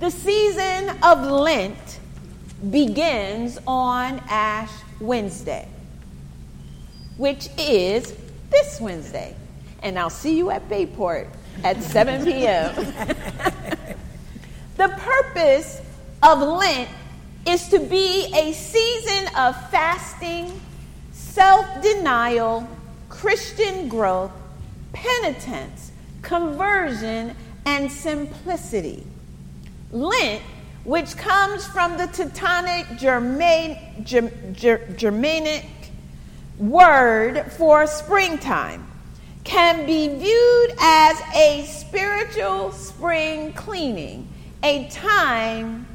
The season of Lent begins on Ash Wednesday, which is this Wednesday. And I'll see you at Bayport at 7 p.m. the purpose of Lent is to be a season of fasting, self denial, Christian growth, penitence, conversion, and simplicity. Lent, which comes from the Teutonic German, Germanic word for springtime, can be viewed as a spiritual spring cleaning, a time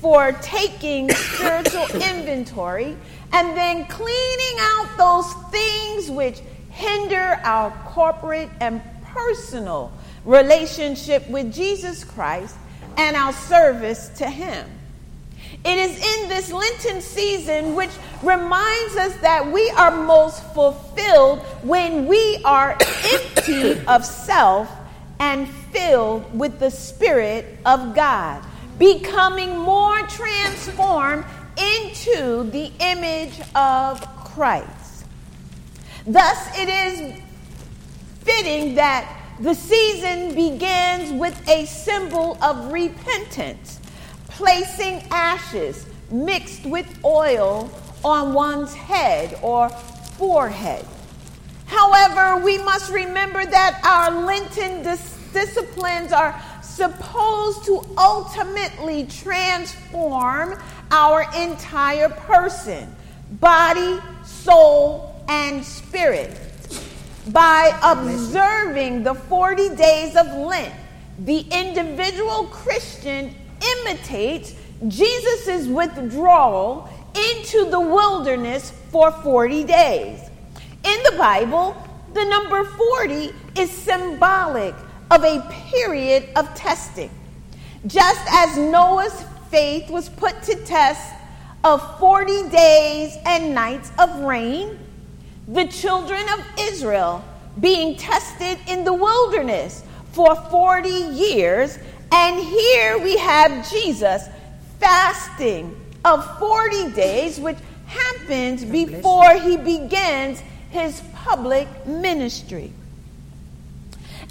for taking spiritual inventory and then cleaning out those things which hinder our corporate and personal relationship with Jesus Christ and our service to Him. It is in this Lenten season which reminds us that we are most fulfilled when we are empty of self and filled with the Spirit of God becoming more transformed into the image of Christ. Thus, it is fitting that the season begins with a symbol of repentance, placing ashes mixed with oil on one's head or forehead. However, we must remember that our Lenten dis- disciplines are supposed to ultimately transform our entire person, body, soul, and spirit. By observing the 40 days of Lent, the individual Christian imitates Jesus' withdrawal into the wilderness for 40 days. In the Bible, the number 40 is symbolic of a period of testing. Just as Noah's faith was put to test of 40 days and nights of rain, the children of Israel being tested in the wilderness for 40 years, and here we have Jesus fasting of 40 days, which happens before he begins his public ministry.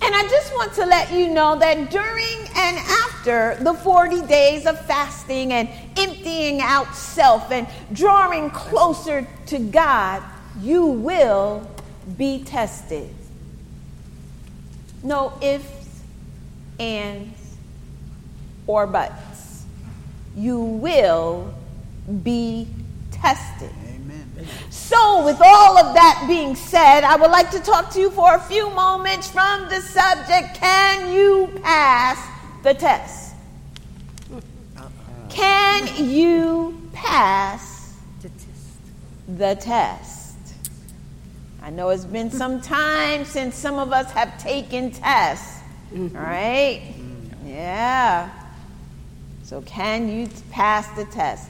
And I just want to let you know that during and after the 40 days of fasting and emptying out self and drawing closer to God, you will be tested. No ifs, ands, or buts. You will be tested. So, with all of that being said, I would like to talk to you for a few moments from the subject Can you pass the test? Can you pass the test? I know it's been some time since some of us have taken tests, mm-hmm. right? Yeah. So, can you pass the test?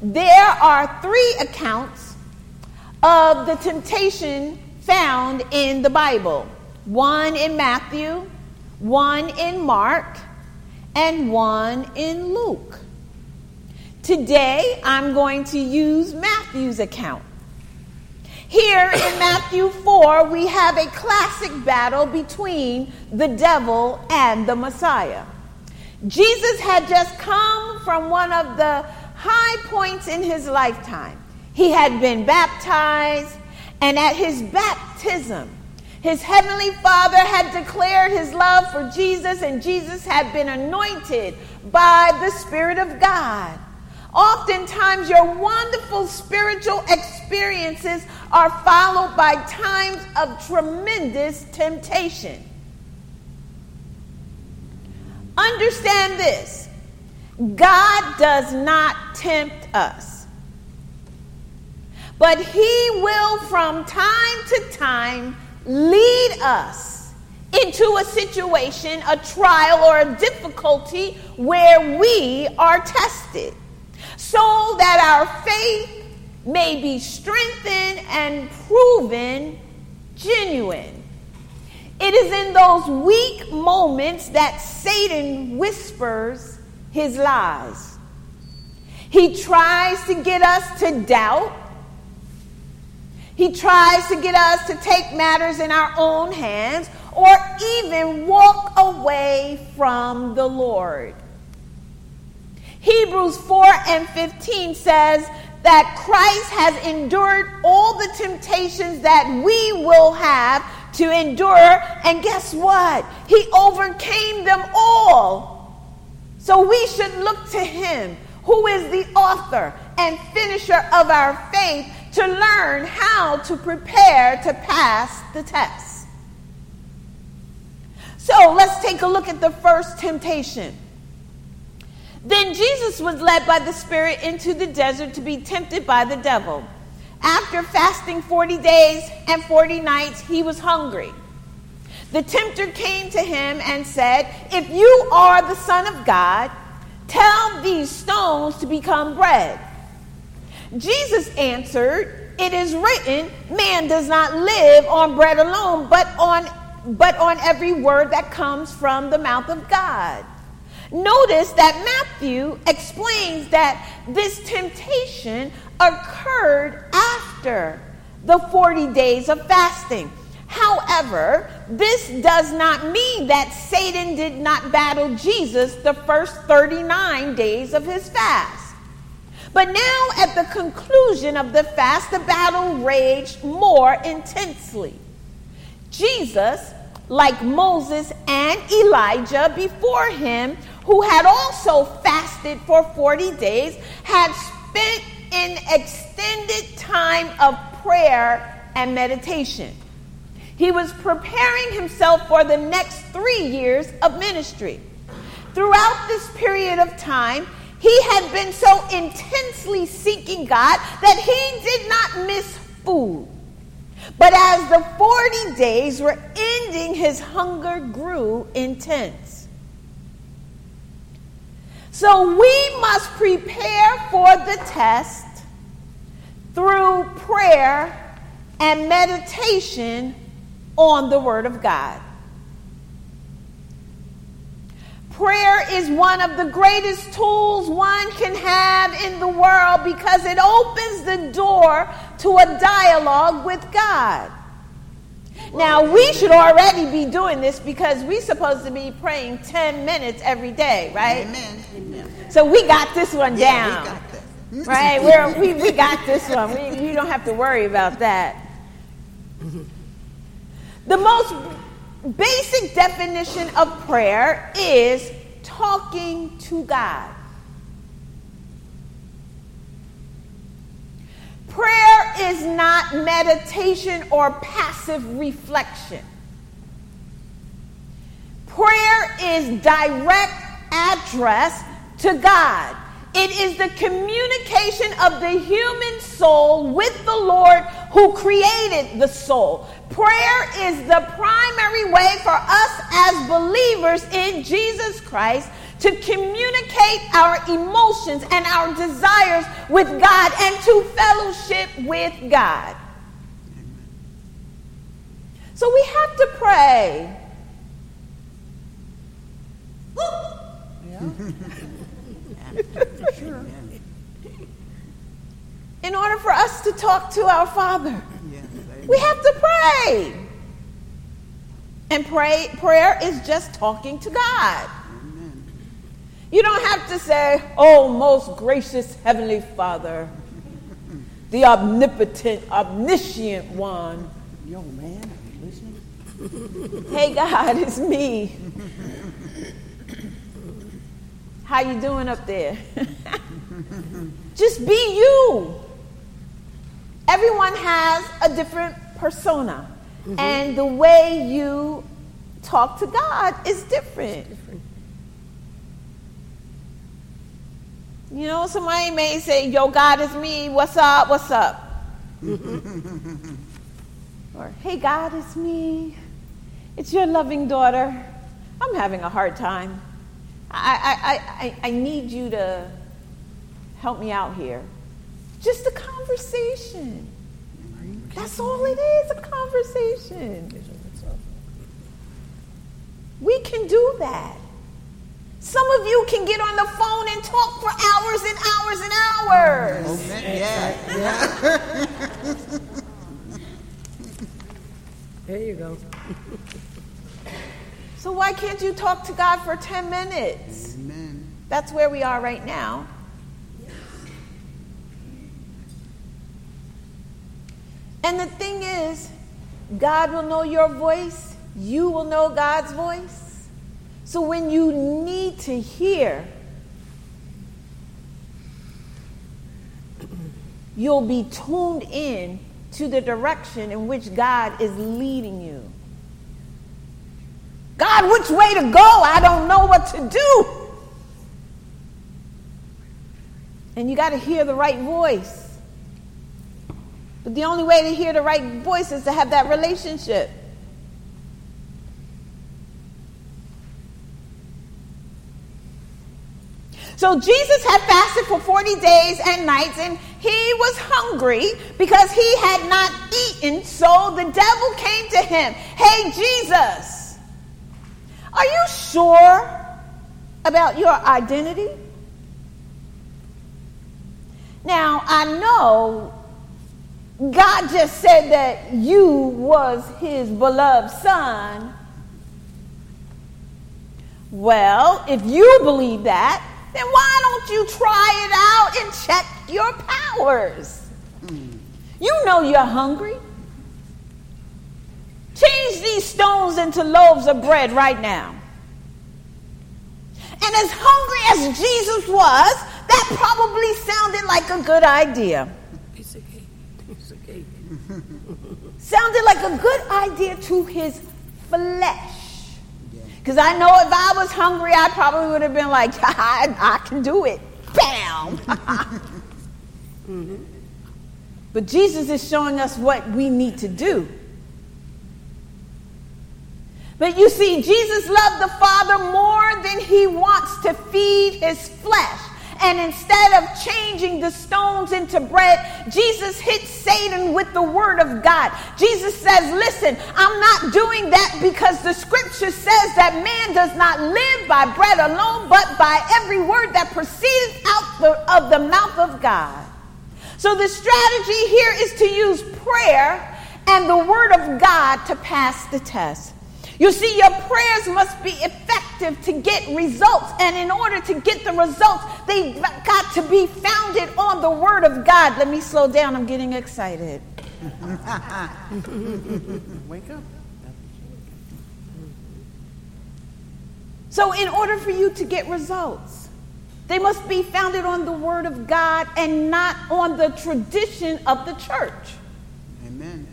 There are three accounts of the temptation found in the Bible one in Matthew, one in Mark, and one in Luke. Today, I'm going to use Matthew's account. Here in Matthew 4, we have a classic battle between the devil and the Messiah. Jesus had just come from one of the high points in his lifetime. He had been baptized, and at his baptism, his heavenly Father had declared his love for Jesus, and Jesus had been anointed by the Spirit of God. Oftentimes, your wonderful spiritual experiences are followed by times of tremendous temptation. Understand this God does not tempt us. But He will, from time to time, lead us into a situation, a trial, or a difficulty where we are tested so that our faith may be strengthened and proven genuine. It is in those weak moments that Satan whispers his lies. He tries to get us to doubt. He tries to get us to take matters in our own hands or even walk away from the Lord. Hebrews 4 and 15 says that Christ has endured all the temptations that we will have to endure. And guess what? He overcame them all. So we should look to him, who is the author and finisher of our faith, to learn how to prepare to pass the test. So let's take a look at the first temptation. Then Jesus was led by the Spirit into the desert to be tempted by the devil. After fasting 40 days and 40 nights, he was hungry. The tempter came to him and said, If you are the Son of God, tell these stones to become bread. Jesus answered, It is written, Man does not live on bread alone, but on, but on every word that comes from the mouth of God. Notice that Matthew explains that this temptation occurred after the 40 days of fasting. However, this does not mean that Satan did not battle Jesus the first 39 days of his fast. But now, at the conclusion of the fast, the battle raged more intensely. Jesus, like Moses and Elijah before him, who had also fasted for 40 days, had spent an extended time of prayer and meditation. He was preparing himself for the next three years of ministry. Throughout this period of time, he had been so intensely seeking God that he did not miss food. But as the 40 days were ending, his hunger grew intense. So we must prepare for the test through prayer and meditation on the Word of God. Prayer is one of the greatest tools one can have in the world because it opens the door to a dialogue with God. Now, we should already be doing this because we're supposed to be praying 10 minutes every day, right? Amen. Amen. So we got this one down. Yeah, we got right? We're, we, we got this one. We, you don't have to worry about that. The most basic definition of prayer is talking to God. Prayer is not meditation or passive reflection. Prayer is direct address to God. It is the communication of the human soul with the Lord who created the soul. Prayer is the primary way for us as believers in Jesus Christ to communicate our emotions and our desires with God and to fellowship with God. So we have to pray. In order for us to talk to our Father, we have to pray. And pray prayer is just talking to God. You don't have to say, Oh, most gracious Heavenly Father, the omnipotent, omniscient one. Yo, man, are you listening? Hey, God, it's me. How you doing up there? Just be you. Everyone has a different persona, mm-hmm. and the way you talk to God is different. You know, somebody may say, Yo, God is me. What's up? What's up? or, Hey, God, it's me. It's your loving daughter. I'm having a hard time. I, I, I, I, I need you to help me out here. Just a conversation. That's all it is a conversation. We can do that. Some of you can get on the phone and talk for hours and hours and hours. Yeah, There you go. So why can't you talk to God for 10 minutes? Amen. That's where we are right now. And the thing is, God will know your voice, you will know God's voice. So when you need to hear, you'll be tuned in to the direction in which God is leading you. God, which way to go? I don't know what to do. And you got to hear the right voice. But the only way to hear the right voice is to have that relationship. So Jesus had fasted for 40 days and nights, and he was hungry because he had not eaten. So the devil came to him. Hey, Jesus, are you sure about your identity? Now, I know God just said that you was his beloved son. Well, if you believe that, then why don't you try it out and check your powers? Mm. You know you're hungry. Change these stones into loaves of bread right now. And as hungry as Jesus was, that probably sounded like a good idea. Piece of cake. Piece of cake. Sounded like a good idea to his flesh. Because I know if I was hungry, I probably would have been like, I, I can do it. Bam! Mm-hmm. But Jesus is showing us what we need to do. But you see, Jesus loved the Father more than he wants to feed his flesh. And instead of changing the stones into bread, Jesus hit Satan with the word of God. Jesus says, Listen, I'm not doing that because the scripture says that man does not live by bread alone, but by every word that proceeds out the, of the mouth of God. So the strategy here is to use prayer and the word of God to pass the test. You see, your prayers must be effective to get results. And in order to get the results, they've got to be founded on the Word of God. Let me slow down. I'm getting excited. Wake up. So, in order for you to get results, they must be founded on the Word of God and not on the tradition of the church. Amen.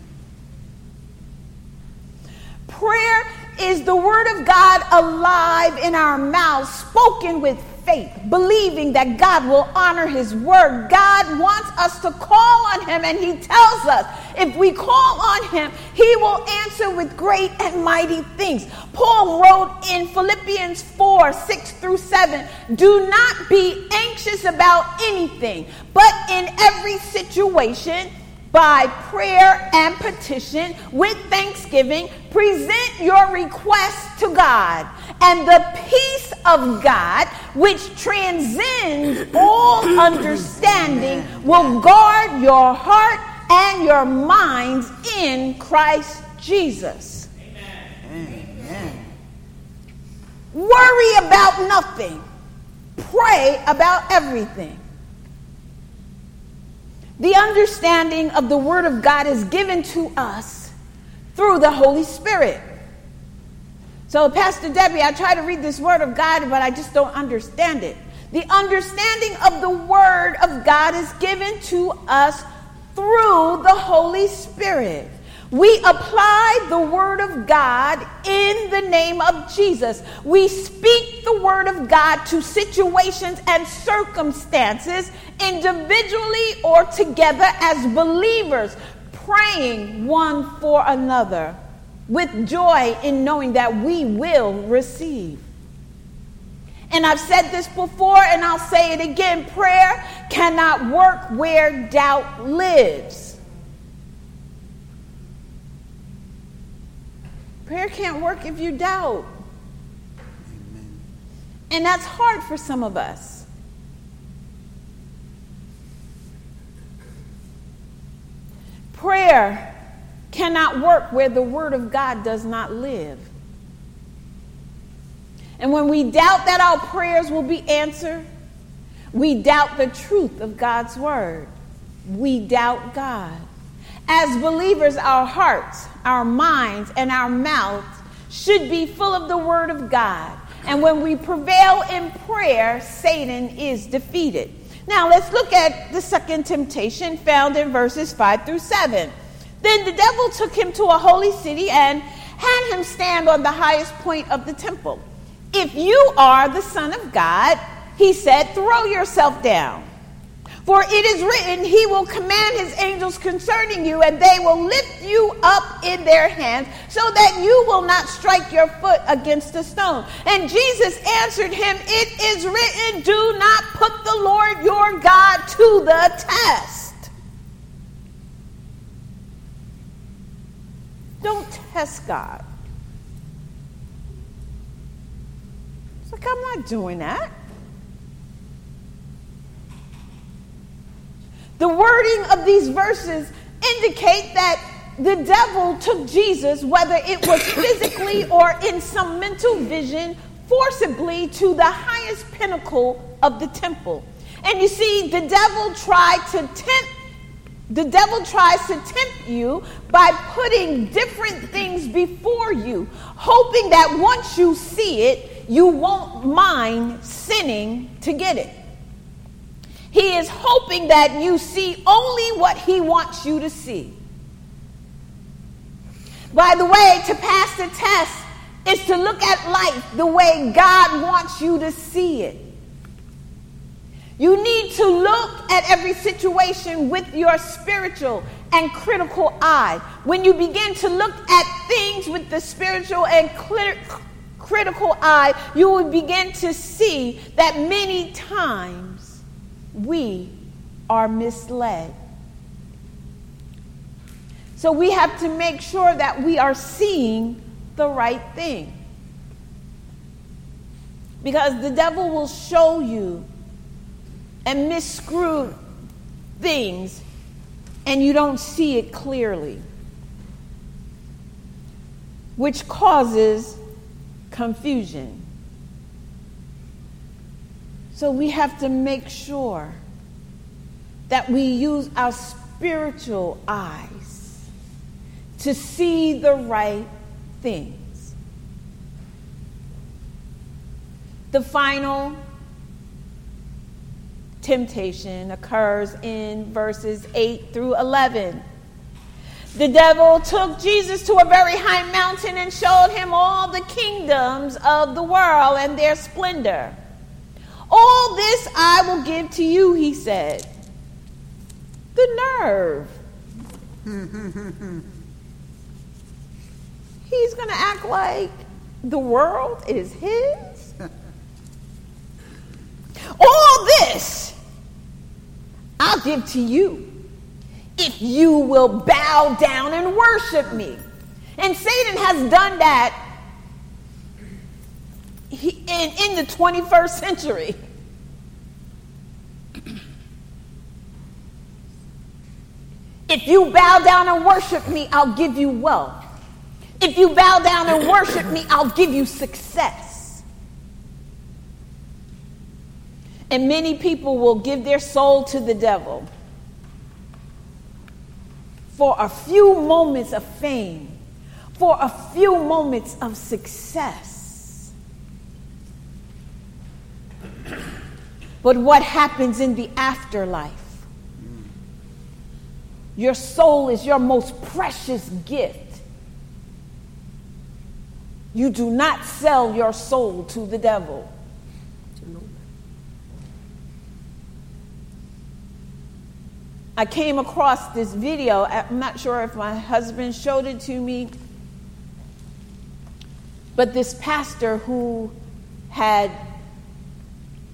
Prayer is the word of God alive in our mouths, spoken with faith, believing that God will honor his word. God wants us to call on him, and he tells us if we call on him, he will answer with great and mighty things. Paul wrote in Philippians 4 6 through 7 Do not be anxious about anything, but in every situation, by prayer and petition with thanksgiving, present your requests to God. And the peace of God, which transcends all understanding, will guard your heart and your minds in Christ Jesus. Amen. Worry about nothing, pray about everything. The understanding of the Word of God is given to us through the Holy Spirit. So, Pastor Debbie, I try to read this Word of God, but I just don't understand it. The understanding of the Word of God is given to us through the Holy Spirit. We apply the Word of God in the name of Jesus. We speak the Word of God to situations and circumstances, individually or together as believers, praying one for another with joy in knowing that we will receive. And I've said this before and I'll say it again prayer cannot work where doubt lives. Prayer can't work if you doubt. And that's hard for some of us. Prayer cannot work where the Word of God does not live. And when we doubt that our prayers will be answered, we doubt the truth of God's Word. We doubt God. As believers, our hearts, our minds, and our mouths should be full of the Word of God. And when we prevail in prayer, Satan is defeated. Now, let's look at the second temptation found in verses 5 through 7. Then the devil took him to a holy city and had him stand on the highest point of the temple. If you are the Son of God, he said, throw yourself down. For it is written, He will command His angels concerning you, and they will lift you up in their hands, so that you will not strike your foot against a stone. And Jesus answered him, It is written, Do not put the Lord your God to the test. Don't test God. It's like, I'm not doing that. The wording of these verses indicate that the devil took Jesus, whether it was physically or in some mental vision, forcibly to the highest pinnacle of the temple. And you see, the devil tried to tempt the devil tries to tempt you by putting different things before you, hoping that once you see it, you won't mind sinning to get it. He is hoping that you see only what he wants you to see. By the way, to pass the test is to look at life the way God wants you to see it. You need to look at every situation with your spiritual and critical eye. When you begin to look at things with the spiritual and critical eye, you will begin to see that many times we are misled. So we have to make sure that we are seeing the right thing. Because the devil will show you and misscrew things and you don't see it clearly, which causes confusion. So we have to make sure that we use our spiritual eyes to see the right things. The final temptation occurs in verses 8 through 11. The devil took Jesus to a very high mountain and showed him all the kingdoms of the world and their splendor. All this I will give to you, he said. The nerve. He's going to act like the world is his. All this I'll give to you if you will bow down and worship me. And Satan has done that he, in, in the 21st century. If you bow down and worship me, I'll give you wealth. If you bow down and worship me, I'll give you success. And many people will give their soul to the devil for a few moments of fame, for a few moments of success. But what happens in the afterlife. Your soul is your most precious gift. You do not sell your soul to the devil. I came across this video. I'm not sure if my husband showed it to me, but this pastor who had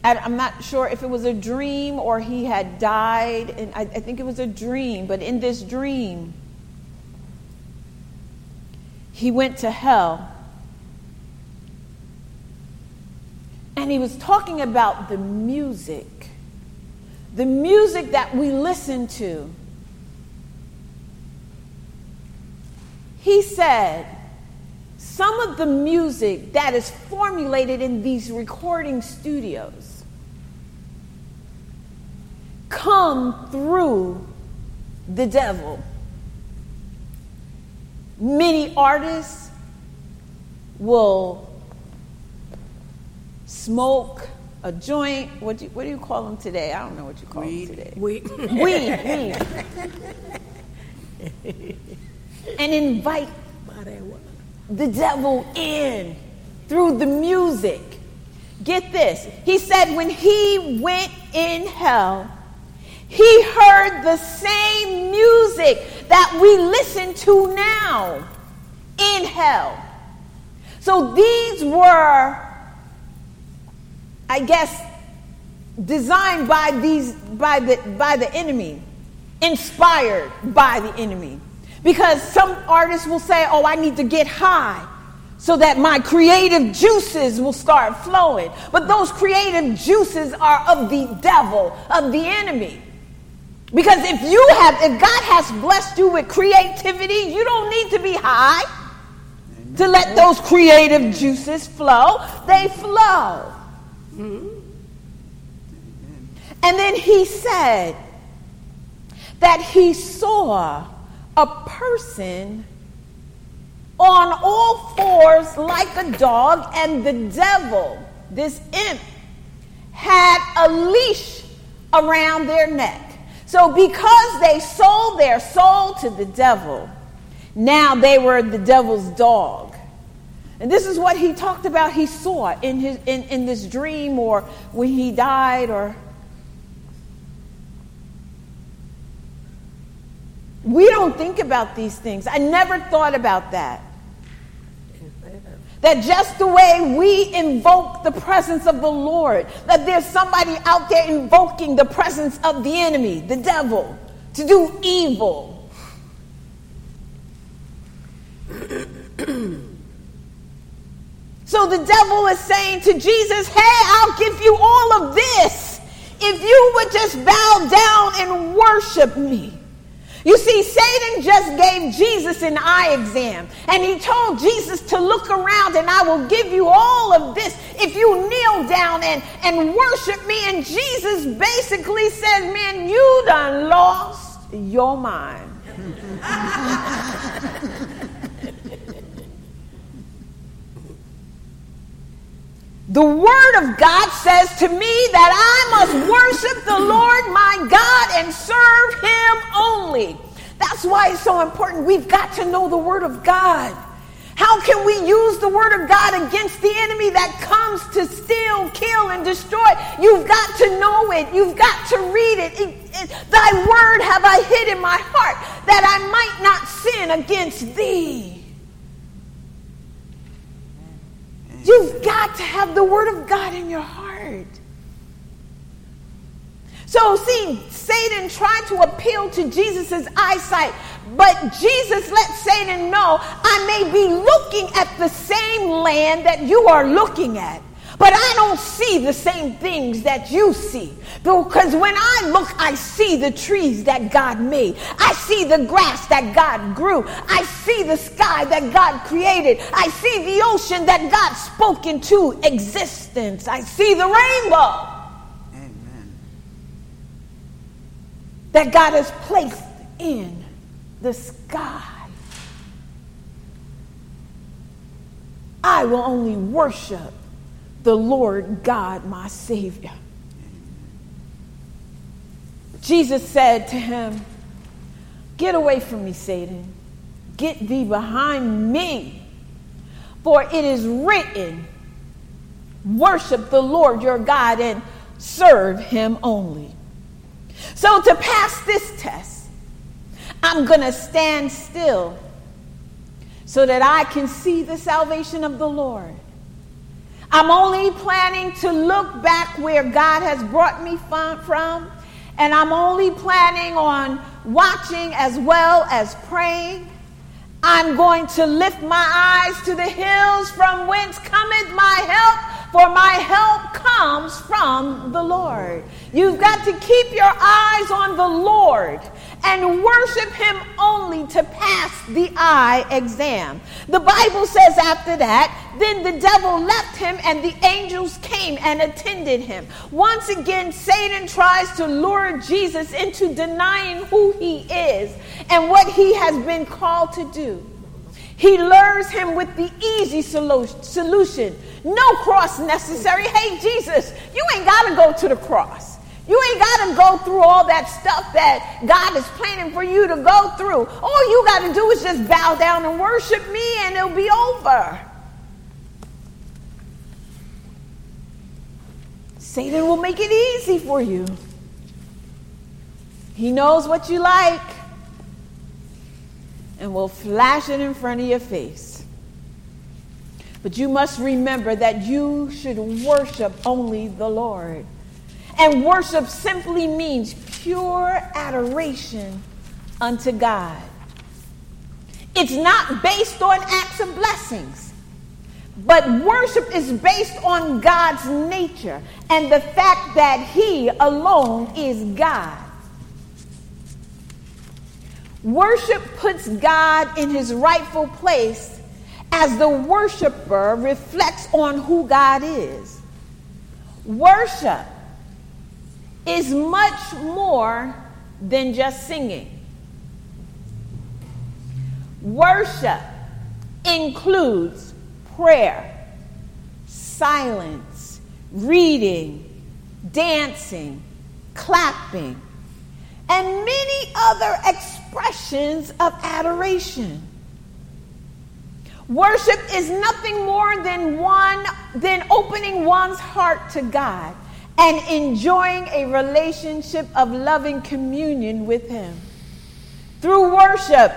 I'm not sure if it was a dream or he had died, and I, I think it was a dream, but in this dream, he went to hell. And he was talking about the music, the music that we listen to. He said, some of the music that is formulated in these recording studios come through the devil. Many artists will smoke a joint. What do you, what do you call them today? I don't know what you call Weed. them today. We, Weed, weed. and invite by that one. the devil in through the music. Get this. He said when he went in hell, he heard the same music that we listen to now in hell. So these were, I guess, designed by these by the by the enemy, inspired by the enemy. Because some artists will say, "Oh, I need to get high." So that my creative juices will start flowing. But those creative juices are of the devil, of the enemy. Because if you have, if God has blessed you with creativity, you don't need to be high to let those creative juices flow. They flow. And then he said that he saw a person on all fours like a dog, and the devil, this imp, had a leash around their neck. So, because they sold their soul to the devil, now they were the devil's dog. And this is what he talked about he saw in, his, in, in this dream or when he died or. We don't think about these things. I never thought about that. That just the way we invoke the presence of the Lord, that there's somebody out there invoking the presence of the enemy, the devil, to do evil. So the devil is saying to Jesus, Hey, I'll give you all of this if you would just bow down and worship me. You see, Satan just gave Jesus an eye exam, and he told Jesus to look around, and I will give you all of this if you kneel down and, and worship me. And Jesus basically said, Man, you done lost your mind. The Word of God says to me that I must worship the Lord my God and serve Him only. That's why it's so important. We've got to know the Word of God. How can we use the Word of God against the enemy that comes to steal, kill, and destroy? You've got to know it. You've got to read it. It- it- Thy Word have I hid in my heart that I might not sin against thee. You've got to have the Word of God in your heart. So, see, Satan tried to appeal to Jesus' eyesight, but Jesus let Satan know I may be looking at the same land that you are looking at, but I don't see the same things that you see. Because when I look, I see the trees that God made, I see the grass that God grew, I see the sky that God created, I see the ocean that God spoke into existence, I see the rainbow. Amen. that God has placed in the sky. I will only worship the Lord God, my Savior. Jesus said to him, Get away from me, Satan. Get thee behind me. For it is written, Worship the Lord your God and serve him only. So, to pass this test, I'm going to stand still so that I can see the salvation of the Lord. I'm only planning to look back where God has brought me from, and I'm only planning on watching as well as praying. I'm going to lift my eyes to the hills from whence cometh my help, for my help comes from the Lord. You've got to keep your eyes on the Lord and worship him only to pass the eye exam. The Bible says after that, then the devil left him and the angels came and attended him. Once again, Satan tries to lure Jesus into denying who he is and what he has been called to do. He lures him with the easy solution. No cross necessary. Hey, Jesus, you ain't got to go to the cross. You ain't got to go through all that stuff that God is planning for you to go through. All you got to do is just bow down and worship me, and it'll be over. Satan will make it easy for you. He knows what you like and will flash it in front of your face. But you must remember that you should worship only the Lord. And worship simply means pure adoration unto God. It's not based on acts of blessings, but worship is based on God's nature and the fact that He alone is God. Worship puts God in His rightful place as the worshiper reflects on who God is. Worship is much more than just singing. Worship includes prayer, silence, reading, dancing, clapping, and many other expressions of adoration. Worship is nothing more than one than opening one's heart to God and enjoying a relationship of loving communion with him. Through worship,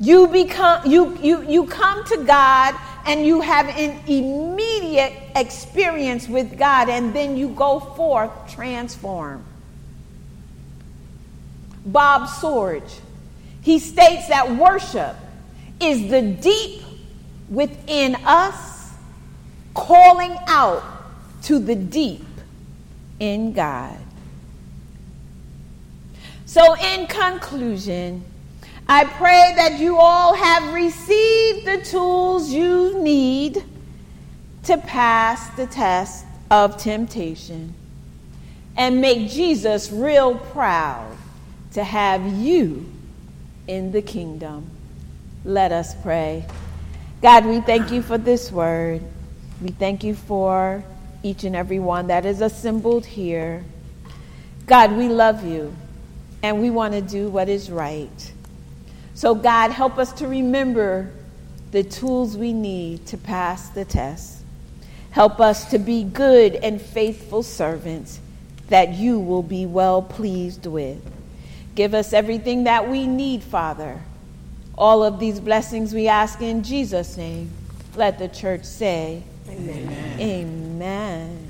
you become you you you come to God and you have an immediate experience with God and then you go forth transformed. Bob Sorge, he states that worship is the deep within us calling out to the deep in God. So, in conclusion, I pray that you all have received the tools you need to pass the test of temptation and make Jesus real proud to have you in the kingdom. Let us pray. God, we thank you for this word. We thank you for each and every one that is assembled here. God, we love you and we want to do what is right. So, God, help us to remember the tools we need to pass the test. Help us to be good and faithful servants that you will be well pleased with. Give us everything that we need, Father. All of these blessings we ask in Jesus' name. Let the church say, Amen. Amen.